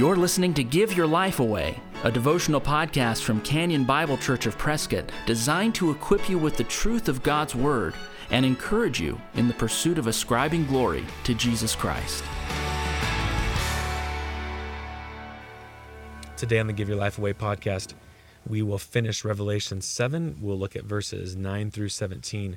You're listening to Give Your Life Away, a devotional podcast from Canyon Bible Church of Prescott designed to equip you with the truth of God's Word and encourage you in the pursuit of ascribing glory to Jesus Christ. Today on the Give Your Life Away podcast, we will finish Revelation 7. We'll look at verses 9 through 17.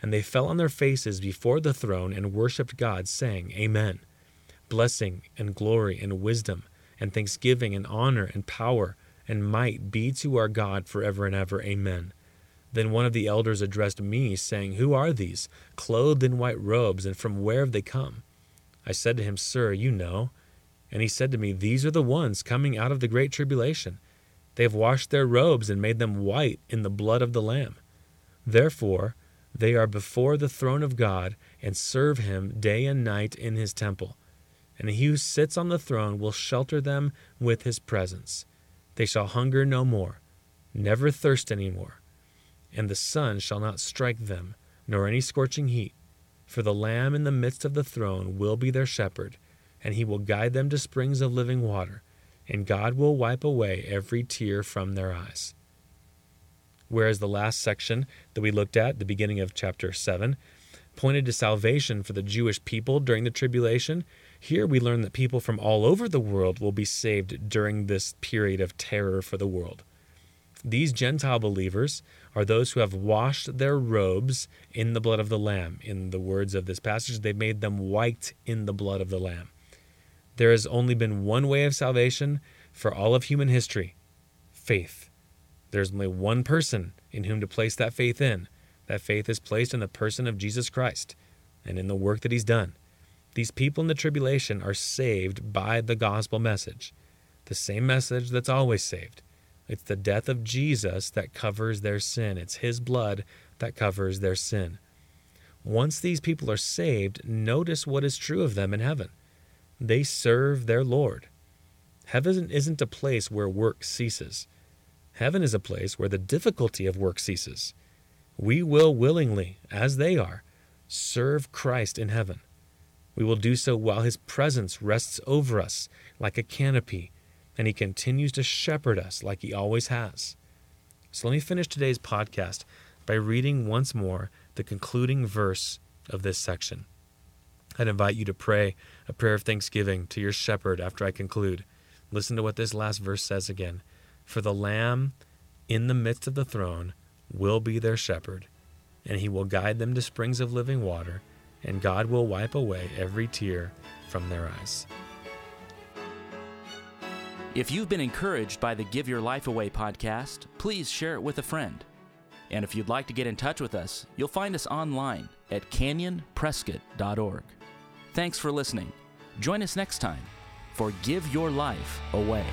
and they fell on their faces before the throne and worshipped God, saying, Amen. Blessing and glory and wisdom and thanksgiving and honor and power and might be to our God forever and ever. Amen. Then one of the elders addressed me, saying, Who are these, clothed in white robes, and from where have they come? I said to him, Sir, you know. And he said to me, These are the ones coming out of the great tribulation. They have washed their robes and made them white in the blood of the Lamb. Therefore, they are before the throne of God and serve him day and night in his temple. And he who sits on the throne will shelter them with his presence. They shall hunger no more, never thirst any more. And the sun shall not strike them, nor any scorching heat. For the Lamb in the midst of the throne will be their shepherd, and he will guide them to springs of living water, and God will wipe away every tear from their eyes. Whereas the last section that we looked at, the beginning of chapter 7, pointed to salvation for the Jewish people during the tribulation, here we learn that people from all over the world will be saved during this period of terror for the world. These Gentile believers are those who have washed their robes in the blood of the Lamb. In the words of this passage, they've made them white in the blood of the Lamb. There has only been one way of salvation for all of human history faith. There's only one person in whom to place that faith in. That faith is placed in the person of Jesus Christ and in the work that he's done. These people in the tribulation are saved by the gospel message, the same message that's always saved. It's the death of Jesus that covers their sin, it's his blood that covers their sin. Once these people are saved, notice what is true of them in heaven. They serve their Lord. Heaven isn't a place where work ceases. Heaven is a place where the difficulty of work ceases. We will willingly, as they are, serve Christ in heaven. We will do so while his presence rests over us like a canopy, and he continues to shepherd us like he always has. So let me finish today's podcast by reading once more the concluding verse of this section. I'd invite you to pray a prayer of thanksgiving to your shepherd after I conclude. Listen to what this last verse says again. For the Lamb in the midst of the throne will be their shepherd, and he will guide them to springs of living water, and God will wipe away every tear from their eyes. If you've been encouraged by the Give Your Life Away podcast, please share it with a friend. And if you'd like to get in touch with us, you'll find us online at canyonprescott.org. Thanks for listening. Join us next time for Give Your Life Away.